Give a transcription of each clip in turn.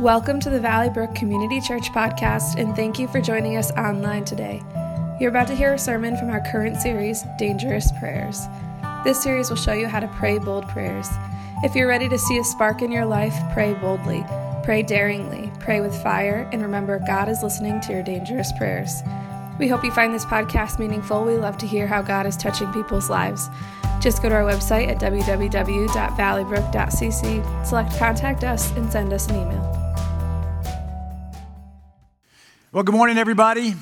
Welcome to the Valley Brook Community Church podcast, and thank you for joining us online today. You're about to hear a sermon from our current series, Dangerous Prayers. This series will show you how to pray bold prayers. If you're ready to see a spark in your life, pray boldly, pray daringly, pray with fire, and remember God is listening to your dangerous prayers. We hope you find this podcast meaningful. We love to hear how God is touching people's lives. Just go to our website at www.valleybrook.cc, select Contact Us, and send us an email. Well, good morning, everybody.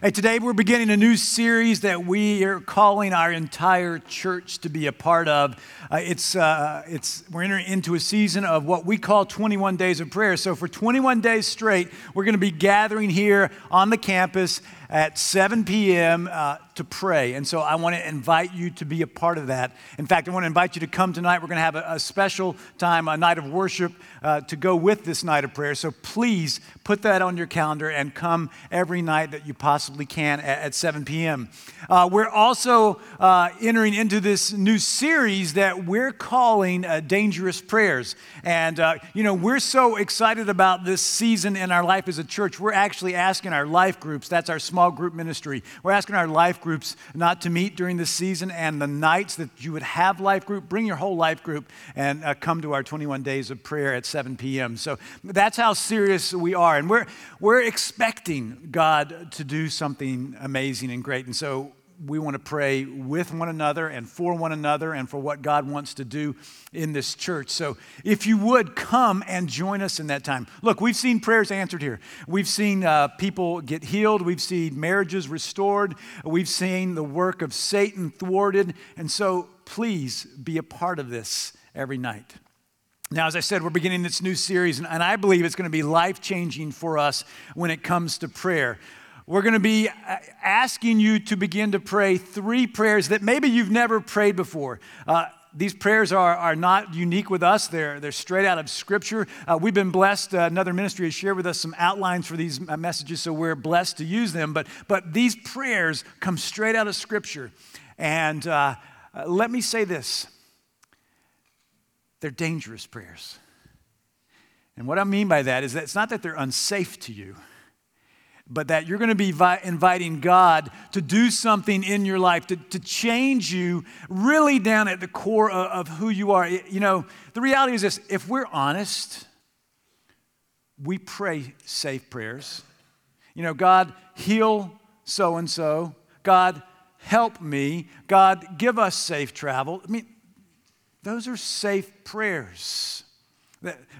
Hey, today we're beginning a new series that we are calling our entire church to be a part of. Uh, it's, uh, it's, we're entering into a season of what we call 21 days of prayer. So, for 21 days straight, we're going to be gathering here on the campus at 7 p.m. Uh, to pray. And so I want to invite you to be a part of that. In fact, I want to invite you to come tonight. We're going to have a, a special time, a night of worship uh, to go with this night of prayer. So please put that on your calendar and come every night that you possibly can at, at 7 p.m. Uh, we're also uh, entering into this new series that we're calling uh, Dangerous Prayers. And, uh, you know, we're so excited about this season in our life as a church. We're actually asking our life groups, that's our small group ministry, we're asking our life groups not to meet during the season and the nights that you would have life group, bring your whole life group and uh, come to our 21 days of prayer at 7 p.m. So that's how serious we are. And we're, we're expecting God to do something amazing and great. And so we want to pray with one another and for one another and for what God wants to do in this church. So, if you would come and join us in that time. Look, we've seen prayers answered here. We've seen uh, people get healed. We've seen marriages restored. We've seen the work of Satan thwarted. And so, please be a part of this every night. Now, as I said, we're beginning this new series, and I believe it's going to be life changing for us when it comes to prayer we're going to be uh, asking you to begin to pray three prayers that maybe you've never prayed before. Uh, these prayers are, are not unique with us, they're, they're straight out of Scripture. Uh, we've been blessed. Uh, another ministry has shared with us some outlines for these uh, messages, so we're blessed to use them. But, but these prayers come straight out of Scripture. And uh, let me say this they're dangerous prayers. And what I mean by that is that it's not that they're unsafe to you but that you're going to be vi- inviting God to do something in your life, to, to change you really down at the core of, of who you are. You know, the reality is this if we're honest, we pray safe prayers. You know, God, heal so and so. God, help me. God, give us safe travel. I mean, those are safe prayers.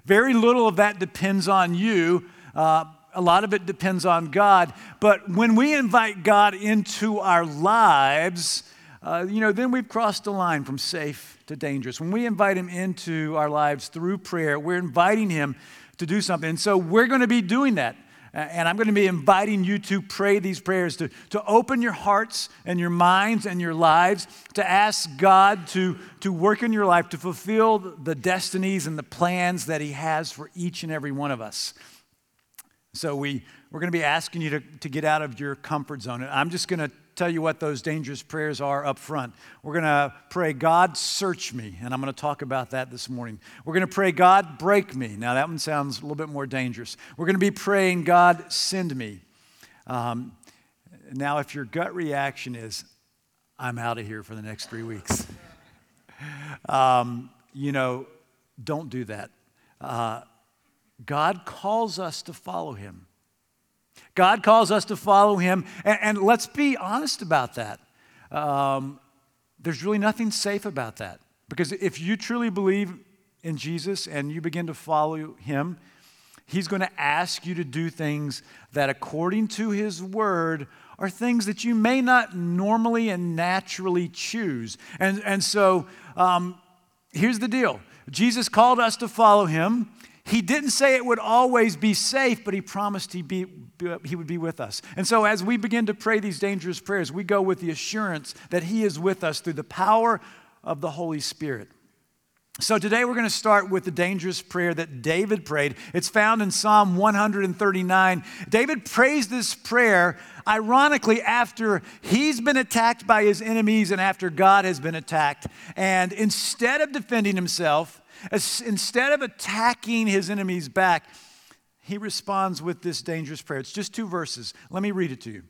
Very little of that depends on you. Uh, a lot of it depends on God. But when we invite God into our lives, uh, you know, then we've crossed the line from safe to dangerous. When we invite Him into our lives through prayer, we're inviting Him to do something. And so we're going to be doing that. And I'm going to be inviting you to pray these prayers, to, to open your hearts and your minds and your lives, to ask God to, to work in your life, to fulfill the destinies and the plans that He has for each and every one of us. So we, we're going to be asking you to, to get out of your comfort zone. I'm just going to tell you what those dangerous prayers are up front. We're going to pray, God, search me. And I'm going to talk about that this morning. We're going to pray, God, break me. Now, that one sounds a little bit more dangerous. We're going to be praying, God, send me. Um, now, if your gut reaction is, I'm out of here for the next three weeks, um, you know, don't do that. Uh, God calls us to follow him. God calls us to follow him, and, and let's be honest about that. Um, there's really nothing safe about that. Because if you truly believe in Jesus and you begin to follow him, he's going to ask you to do things that, according to his word, are things that you may not normally and naturally choose. And, and so um, here's the deal Jesus called us to follow him. He didn't say it would always be safe, but he promised he'd be, he would be with us. And so, as we begin to pray these dangerous prayers, we go with the assurance that he is with us through the power of the Holy Spirit. So, today we're going to start with the dangerous prayer that David prayed. It's found in Psalm 139. David prays this prayer, ironically, after he's been attacked by his enemies and after God has been attacked. And instead of defending himself, As, instead of attacking his enemies back, he responds with this dangerous prayer. It's just two verses. Let me read it to you.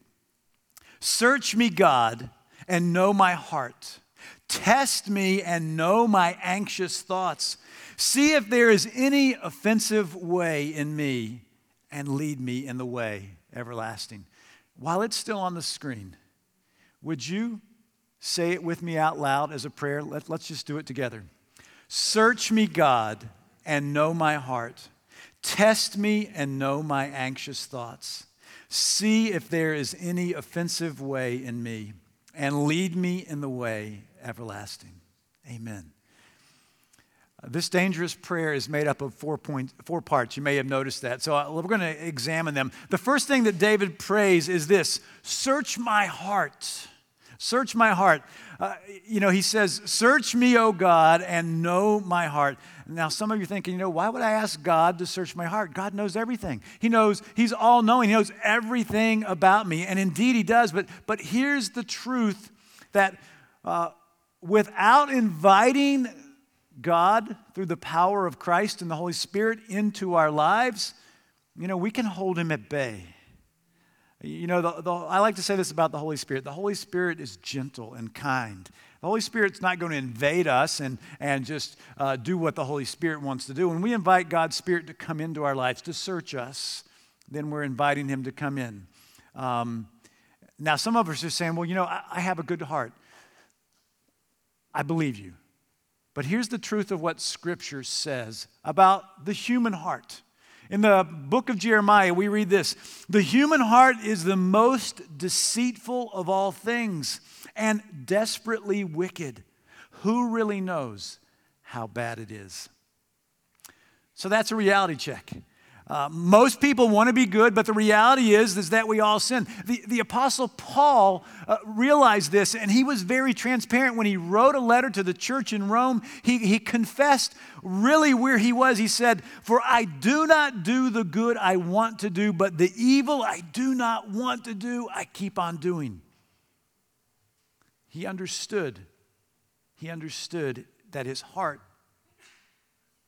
Search me, God, and know my heart. Test me and know my anxious thoughts. See if there is any offensive way in me and lead me in the way everlasting. While it's still on the screen, would you say it with me out loud as a prayer? Let, us just do it together. Search me, God, and know my heart. Test me and know my anxious thoughts. See if there is any offensive way in me, and lead me in the way everlasting. Amen. Uh, this dangerous prayer is made up of four, point, four parts. You may have noticed that. So uh, we're going to examine them. The first thing that David prays is this Search my heart. Search my heart. Uh, you know, he says, Search me, O God, and know my heart. Now, some of you are thinking, you know, why would I ask God to search my heart? God knows everything. He knows, He's all knowing. He knows everything about me. And indeed, He does. But, but here's the truth that uh, without inviting God through the power of Christ and the Holy Spirit into our lives, you know, we can hold Him at bay. You know, the, the, I like to say this about the Holy Spirit the Holy Spirit is gentle and kind. The Holy Spirit's not going to invade us and, and just uh, do what the Holy Spirit wants to do. When we invite God's Spirit to come into our lives, to search us, then we're inviting Him to come in. Um, now, some of us are saying, well, you know, I, I have a good heart. I believe you. But here's the truth of what Scripture says about the human heart. In the book of Jeremiah, we read this The human heart is the most deceitful of all things and desperately wicked. Who really knows how bad it is? So that's a reality check. Uh, most people want to be good, but the reality is, is that we all sin. The, the Apostle Paul uh, realized this, and he was very transparent when he wrote a letter to the church in Rome. He, he confessed really where he was. He said, For I do not do the good I want to do, but the evil I do not want to do, I keep on doing. He understood. He understood that his heart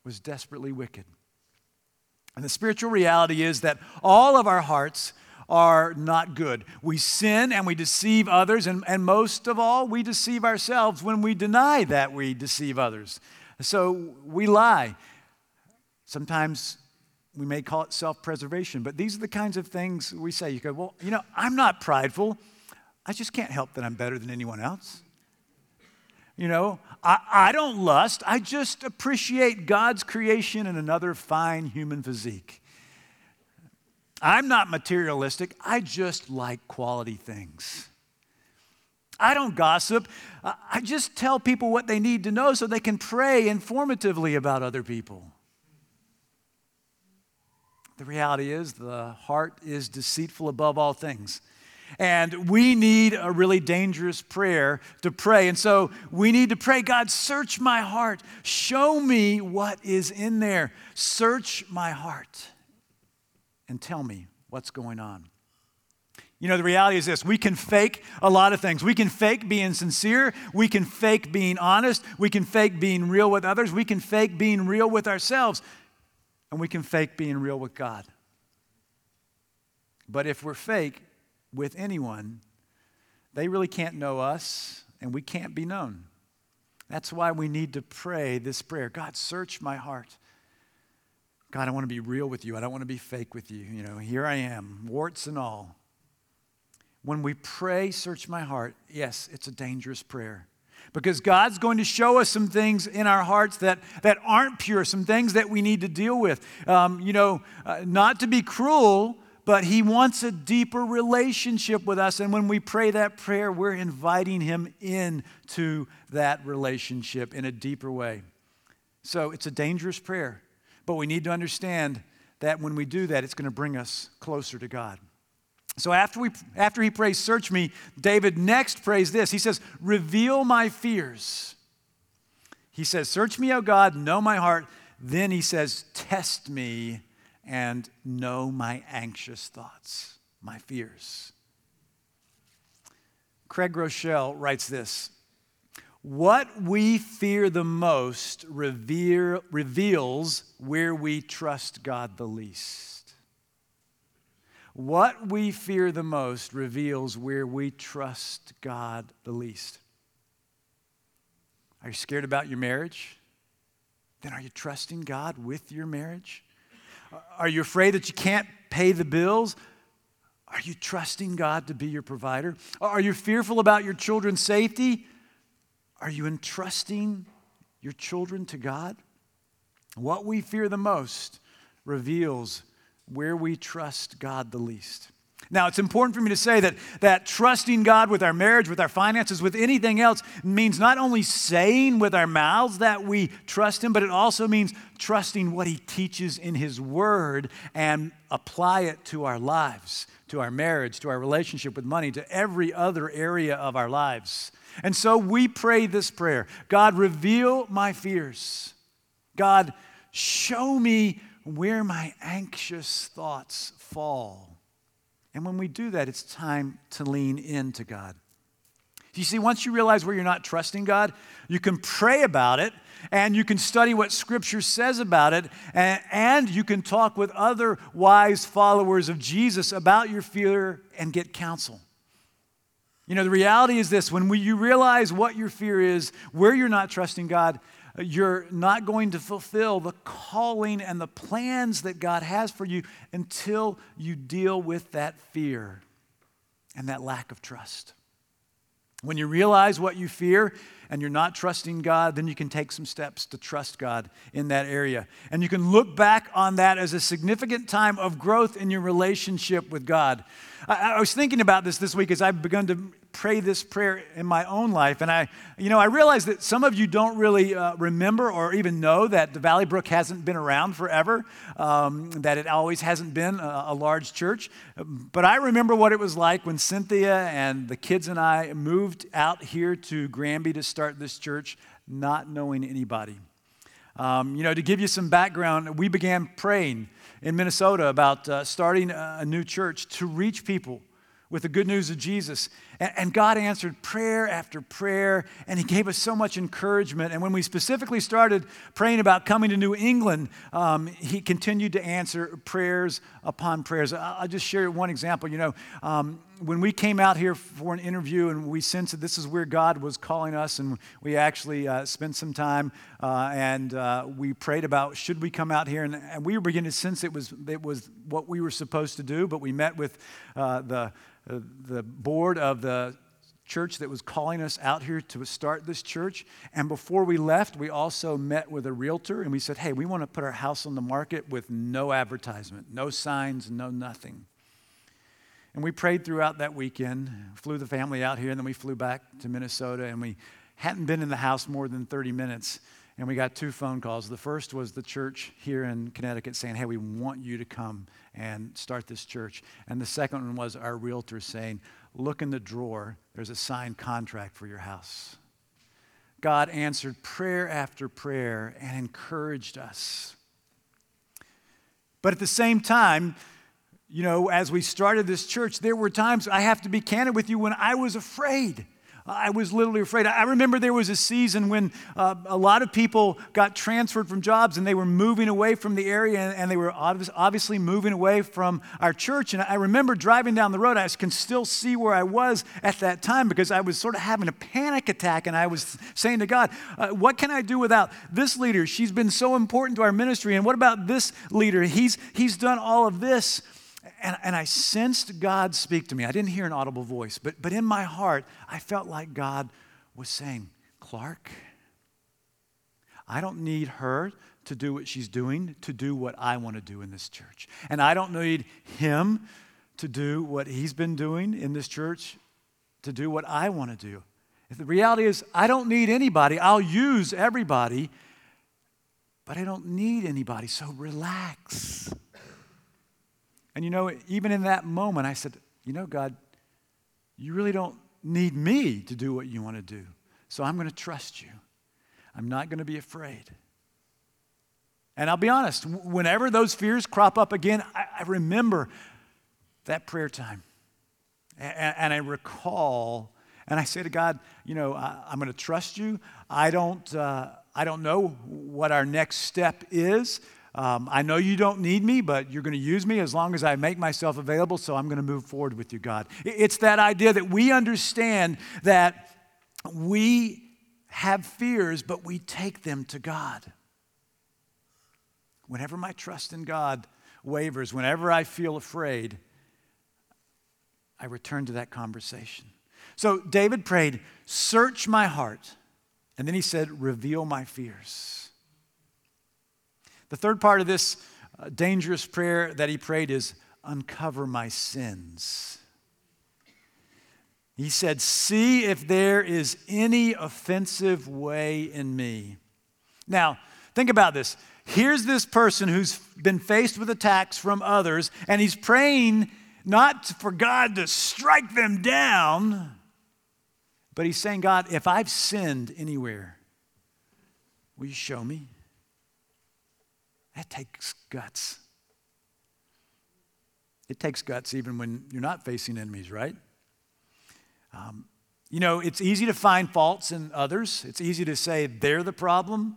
was desperately wicked. And the spiritual reality is that all of our hearts are not good. We sin and we deceive others, and, and most of all, we deceive ourselves when we deny that we deceive others. So we lie. Sometimes we may call it self preservation, but these are the kinds of things we say. You go, well, you know, I'm not prideful. I just can't help that I'm better than anyone else. You know, I, I don't lust, I just appreciate God's creation and another fine human physique. I'm not materialistic, I just like quality things. I don't gossip. I just tell people what they need to know so they can pray informatively about other people. The reality is, the heart is deceitful above all things. And we need a really dangerous prayer to pray. And so we need to pray God, search my heart. Show me what is in there. Search my heart and tell me what's going on. You know, the reality is this we can fake a lot of things. We can fake being sincere. We can fake being honest. We can fake being real with others. We can fake being real with ourselves. And we can fake being real with God. But if we're fake, with anyone, they really can't know us and we can't be known. That's why we need to pray this prayer God, search my heart. God, I want to be real with you. I don't want to be fake with you. You know, here I am, warts and all. When we pray, search my heart, yes, it's a dangerous prayer because God's going to show us some things in our hearts that, that aren't pure, some things that we need to deal with. Um, you know, uh, not to be cruel, but He wants a deeper relationship with us. And when we pray that prayer, we're inviting Him into that relationship in a deeper way. So it's a dangerous prayer, but we need to understand that when we do that, it's going to bring us closer to God. So after, we, after he prays, Search me, David next prays this. He says, Reveal my fears. He says, Search me, O God, know my heart. Then he says, Test me and know my anxious thoughts, my fears. Craig Groeschel writes this What we fear the most revere, reveals where we trust God the least. What we fear the most reveals where we trust God the least. Are you scared about your marriage? Then are you trusting God with your marriage? Are you afraid that you can't pay the bills? Are you trusting God to be your provider? Are you fearful about your children's safety? Are you entrusting your children to God? What we fear the most reveals where we trust God the least. Now, it's important for me to say that, that trusting God with our marriage, with our finances, with anything else means not only saying with our mouths that we trust Him, but it also means trusting what He teaches in His Word and apply it to our lives, to our marriage, to our relationship with money, to every other area of our lives. And so we pray this prayer God, reveal my fears. God, show me where my anxious thoughts fall. And when we do that, it's time to lean into God. You see, once you realize where you're not trusting God, you can pray about it and you can study what Scripture says about it, and, and, you can talk with other wise followers of Jesus about your fear and get counsel. You know, the reality is this when we, you realize what your fear is, where you're not trusting God, you're not going to fulfill the calling and the plans that God has for you until you deal with that fear and that lack of trust. When you realize what you fear and you're not trusting God, then you can take some steps to trust God in that area. And you can look back on that as a significant time of growth in your relationship with God. I, I was thinking about this this week as I've begun to pray this prayer in my own life. And I, you know, I realize that some of you don't really uh, remember or even know that the Valley Brook hasn't been around forever, um, that it always hasn't been a, a, large church. But I remember what it was like when Cynthia and the kids and I moved out here to Granby to start this church, not knowing anybody. Um, you know, to give you some background, we began praying in Minnesota about uh, starting a new church to reach people with the good news of Jesus. And, God answered prayer after prayer, and He gave us so much encouragement. And when we specifically started praying about coming to New England, um, He continued to answer prayers upon prayers. I'll just share one example. You know, um, when we came out here for an interview and we sensed that this is where God was calling us, and we actually uh, spent some time uh, and uh, we prayed about should we come out here, and, and, we were beginning to sense it was, it was what we were supposed to do, but we met with uh, the uh, the board of the church that was calling us out here to start this church. And before we left, we also met with a realtor and we said, hey, we want to put our house on the market with no advertisement, no signs, no nothing. And we prayed throughout that weekend, flew the family out here, and then we flew back to Minnesota, and we hadn't been in the house more than 30 minutes. And we got two phone calls. The first was the church here in Connecticut saying, Hey, we want you to come and start this church. And the second one was our realtor saying, Look in the drawer, there's a signed contract for your house. God answered prayer after prayer and encouraged us. But at the same time, you know, as we started this church, there were times, I have to be candid with you, when I was afraid. I was literally afraid. I remember there was a season when uh, a lot of people got transferred from jobs and they were moving away from the area and they were obviously moving away from our church. And I remember driving down the road, I can still see where I was at that time because I was sort of having a panic attack and I was saying to God, uh, What can I do without this leader? She's been so important to our ministry. And what about this leader? He's, he's done all of this. And, and I sensed God speak to me. I didn't hear an audible voice, but, but in my heart, I felt like God was saying, Clark, I don't need her to do what she's doing, to do what I want to do in this church. And I don't need him to do what he's been doing in this church, to do what I want to do. The reality is, I don't need anybody. I'll use everybody, but I don't need anybody. So relax. And you know, even in that moment, I said, You know, God, you really don't need me to do what you want to do. So I'm going to trust you. I'm not going to be afraid. And I'll be honest, whenever those fears crop up again, I, I remember that prayer time. And, and I recall And I say to God, you know, I, am going to trust you. I don't, uh, I don't know what our next step is. Um, I know you don't need me, but you're going to use me as long as I make myself available, so I'm going to move forward with you, God. It's that idea that we understand that we have fears, but we take them to God. Whenever my trust in God wavers, whenever I feel afraid, I return to that conversation. So David prayed, Search my heart. And then he said, Reveal my fears. The third part of this uh, dangerous prayer that he prayed is, Uncover my sins. He said, See if there is any offensive way in me. Now, think about this. Here's this person who's been faced with attacks from others, and he's praying not for God to strike them down, but he's saying, God, if I've sinned anywhere, will you show me? That takes guts. It takes guts even when you're not facing enemies, right? Um, you know, it's easy to find faults in others. It's easy to say they're the problem.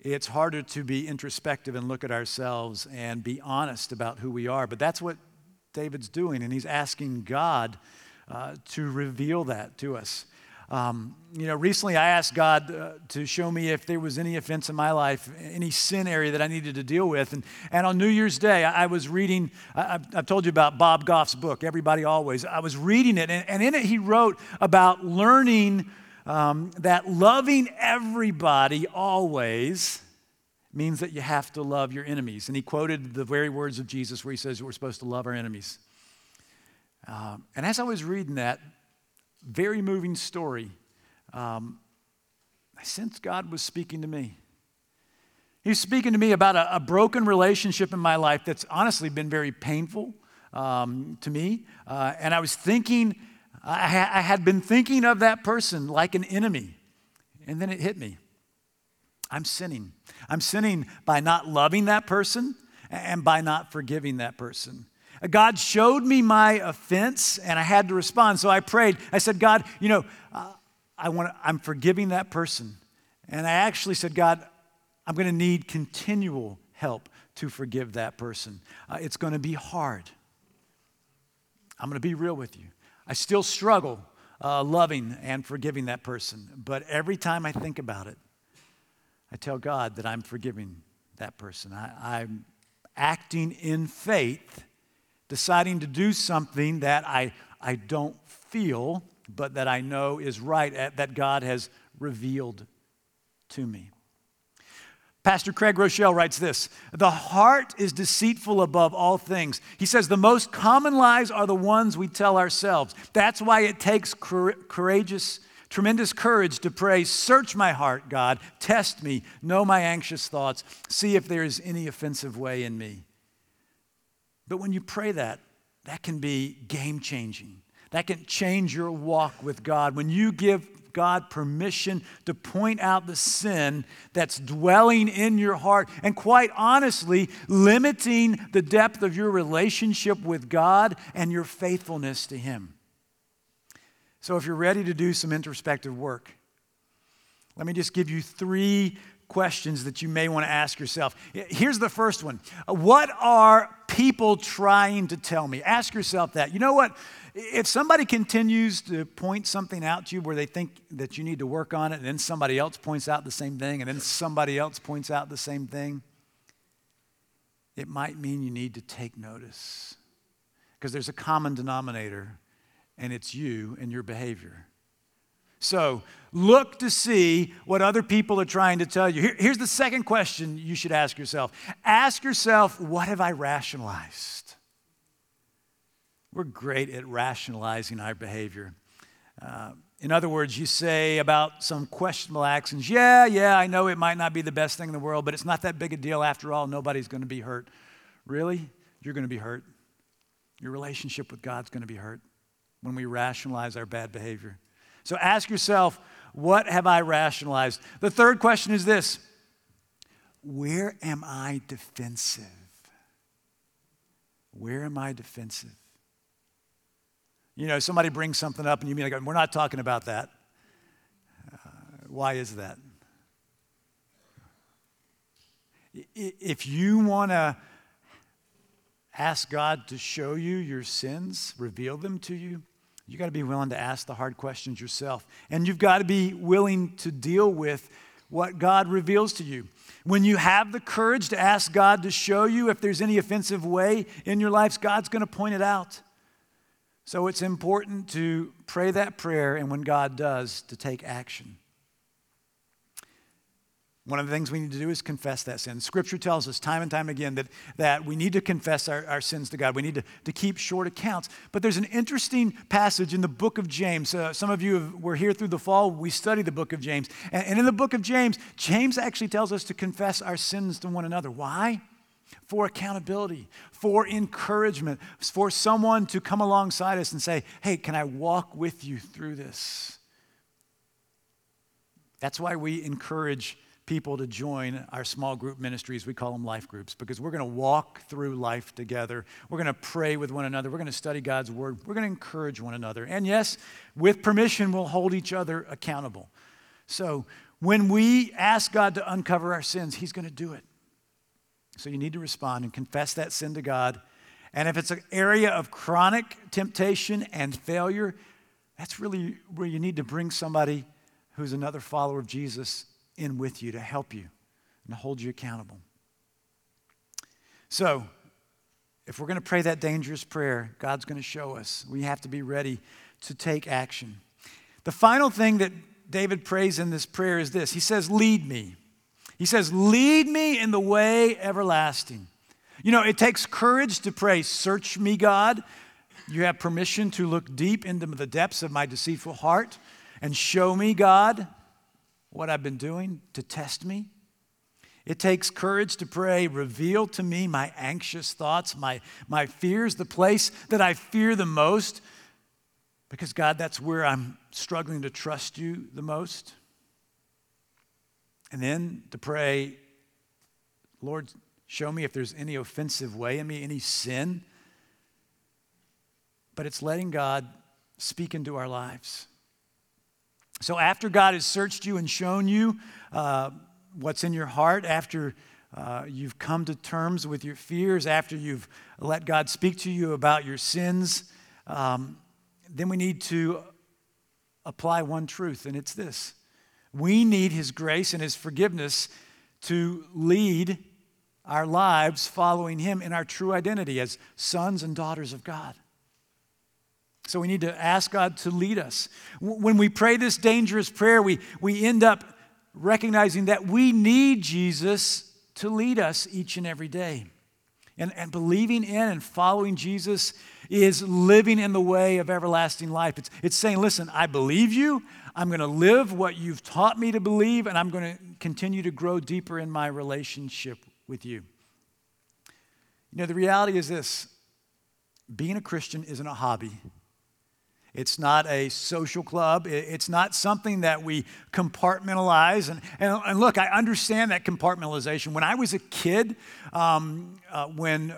It's harder to be introspective and look at ourselves and be honest about who we are. But that's what David's doing, and he's asking God uh, to reveal that to us. Um, you know, recently I asked God uh, to show me if there was any offense in my life, any sin area that I needed to deal with. And, and on New Year's Day, I, I was reading, I, have told you about Bob Goff's book, Everybody Always. I was reading it, and, and in it he wrote about learning um, that loving everybody always means that you have to love your enemies. And he quoted the very words of Jesus where he says we're supposed to love our enemies. Um, and as I was reading that, very moving story. Um, I sensed God was speaking to me. He was speaking to me about a, a broken relationship in my life that's honestly been very painful um, to me. Uh, and I was thinking, I, ha- I had been thinking of that person like an enemy. And then it hit me. I'm sinning. I'm sinning by not loving that person and by not forgiving that person. God showed me my offense and I had to respond. So I prayed. I said, God, you know, I want I'm forgiving that person. And I actually said, God, I'm going to need continual help to forgive that person. Uh, it's going to be hard. I'm going to be real with you. I still struggle uh, loving and forgiving that person. But every time I think about it, I tell God that I'm forgiving that person. I, I'm acting in faith deciding to do something that I, I don't feel, but that I know is right, that God has revealed to me. Pastor Craig Groeschel writes this The heart is deceitful above all things. He says the most common lies are the ones we tell ourselves. That's why it takes courageous, tremendous courage to pray, Search my heart, God, test me, know my anxious thoughts, see if there is any offensive way in me. But when you pray that, that can be game changing. That can change your walk with God. When you give God permission to point out the sin that's dwelling in your heart and, quite honestly, limiting the depth of your relationship with God and your faithfulness to Him. So, if you're ready to do some introspective work, let me just give you three questions that you may want to ask yourself. Here's the first one What are people trying to tell me? Ask yourself that. You know what? If somebody continues to point something out to you where they think that you need to work on it, and then somebody else points out the same thing, and then somebody else points out the same thing, it might mean you need to take notice. Because there's a common denominator, and it's you and your behavior. So look to see what other people are trying to tell you. Here, here's the second question you should ask yourself ask yourself, what have I rationalized? We're great at rationalizing our behavior. Uh, in other words, you say about some questionable actions, yeah, yeah, I know it might not be the best thing in the world, but it's not that big a deal after all. Nobody's going to be hurt. Really? You're going to be hurt. Your relationship with God's going to be hurt when we rationalize our bad behavior. So ask yourself, what have I rationalized? The third question is this Where am I defensive? Where am I defensive? You know, somebody brings something up and you be like, we're not talking about that. Uh, why is that? If you want to ask God to show you your sins, reveal them to you, you got to be willing to ask the hard questions yourself. And you've got to be willing to deal with what God reveals to you. When you have the courage to ask God to show you if there's any offensive way in your life, God's going to point it out. So it's important to pray that prayer, and when God does, to take action. One of the things we need to do is confess that sin. Scripture tells us time and time again that, that we need to confess our, our sins to God. We need to, to keep short accounts. But there's an interesting passage in the book of James. Uh, some of you have, were here through the fall. We study the book of James. And, and in the book of James, James actually tells us to confess our sins to one another. Why? For accountability, for encouragement, for someone to come alongside us and say, hey, can I walk with you through this? That's why we encourage people to join our small group ministries. We call them life groups because we're going to walk through life together. We're going to pray with one another. We're going to study God's word. We're going to encourage one another. And yes, with permission, we'll hold each other accountable. So when we ask God to uncover our sins, He's going to do it. So you need to respond and confess that sin to God. And if it's an area of chronic temptation and failure, that's really where you need to bring somebody who's another follower of Jesus in with you to help you and to hold you accountable. So, if we're going to pray that dangerous prayer, God's going to show us. We have to be ready to take action. The final thing that David prays in this prayer is this He says, Lead me. He says, Lead me in the way everlasting. You know, it takes courage to pray, Search me, God. You have permission to look deep into the depths of my deceitful heart and show me, God, what I've been doing to test me. It takes courage to pray, reveal to me my anxious thoughts, my, my fears, the place that I fear the most, because God, that's where I'm struggling to trust you the most. And then to pray, Lord, show me if there's any offensive way in me, any sin. But it's letting God speak into our lives. So, after God has searched you and shown you uh, what's in your heart, after uh, you've come to terms with your fears, after you've let God speak to you about your sins, um, then we need to apply one truth, and it's this we need His grace and His forgiveness to lead our lives following Him in our true identity as sons and daughters of God. So we need to ask God to lead us. When we pray this dangerous prayer, we, we end up recognizing that we need Jesus to lead us each and every day. And, and believing in and following Jesus is living in the way of everlasting life. It's, it's saying, listen, I believe you. I'm going to live what you've taught me to believe, and I'm going to continue to grow deeper in my relationship with you. You know, the reality is this being a Christian isn't a hobby. It's not a social club. It's not something that we compartmentalize. And, and, and look, I understand that compartmentalization. When I was a kid, um, uh, when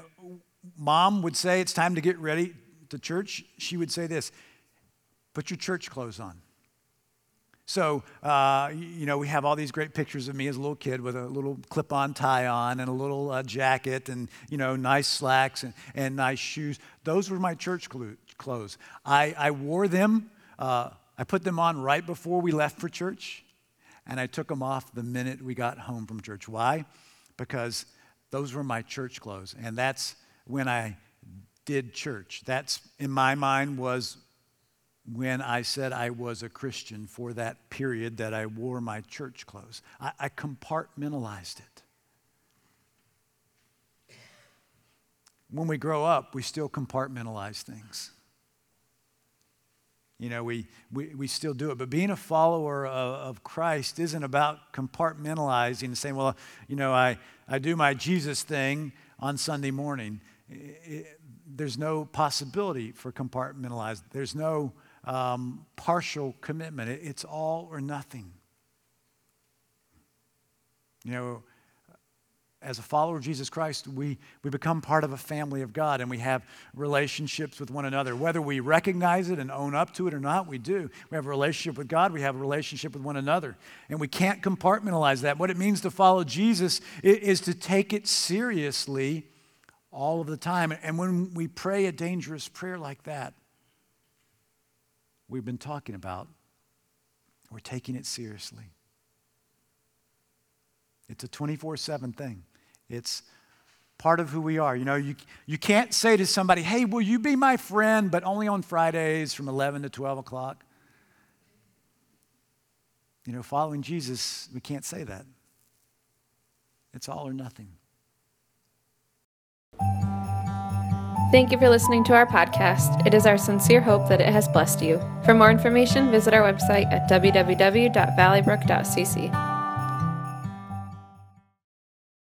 mom would say it's time to get ready to church, she would say this put your church clothes on. So, uh, you know, we have all these great pictures of me as a little kid with a little clip on tie on and a little uh, jacket and, you know, nice slacks and, and nice shoes. Those were my church clothes clothes. I, I wore them, uh, I put them on right before we left for church, and I took them off the minute we got home from church. Why? Because those were my church clothes, and that's when I did church. That's, in my mind, was when I said I was a Christian for that period that I wore my church clothes. I, I compartmentalized it. When we grow up, we still compartmentalize things. You know, we, we, we still do it. But being a follower of, of Christ isn't about compartmentalizing and saying, well, you know, I, I do my Jesus thing on Sunday morning. It, there's no possibility for compartmentalized. There's no um, partial commitment. It, it's all or nothing. You know, as a follower of Jesus Christ, we, we become part of a family of God and we have relationships with one another. Whether we recognize it and own up to it or not, we do. We have a relationship with God, we have a relationship with one another. And we can't compartmentalize that. What it means to follow Jesus is to take it seriously all of the time. And when we pray a dangerous prayer like that, we've been talking about, we're taking it seriously. It's a 24 7 thing. It's part of who we are. You know, you, you can't say to somebody, hey, will you be my friend, but only on Fridays from 11 to 12 o'clock? You know, following Jesus, we can't say that. It's all or nothing. Thank you for listening to our podcast. It is our sincere hope that it has blessed you. For more information, visit our website at www.valleybrook.cc.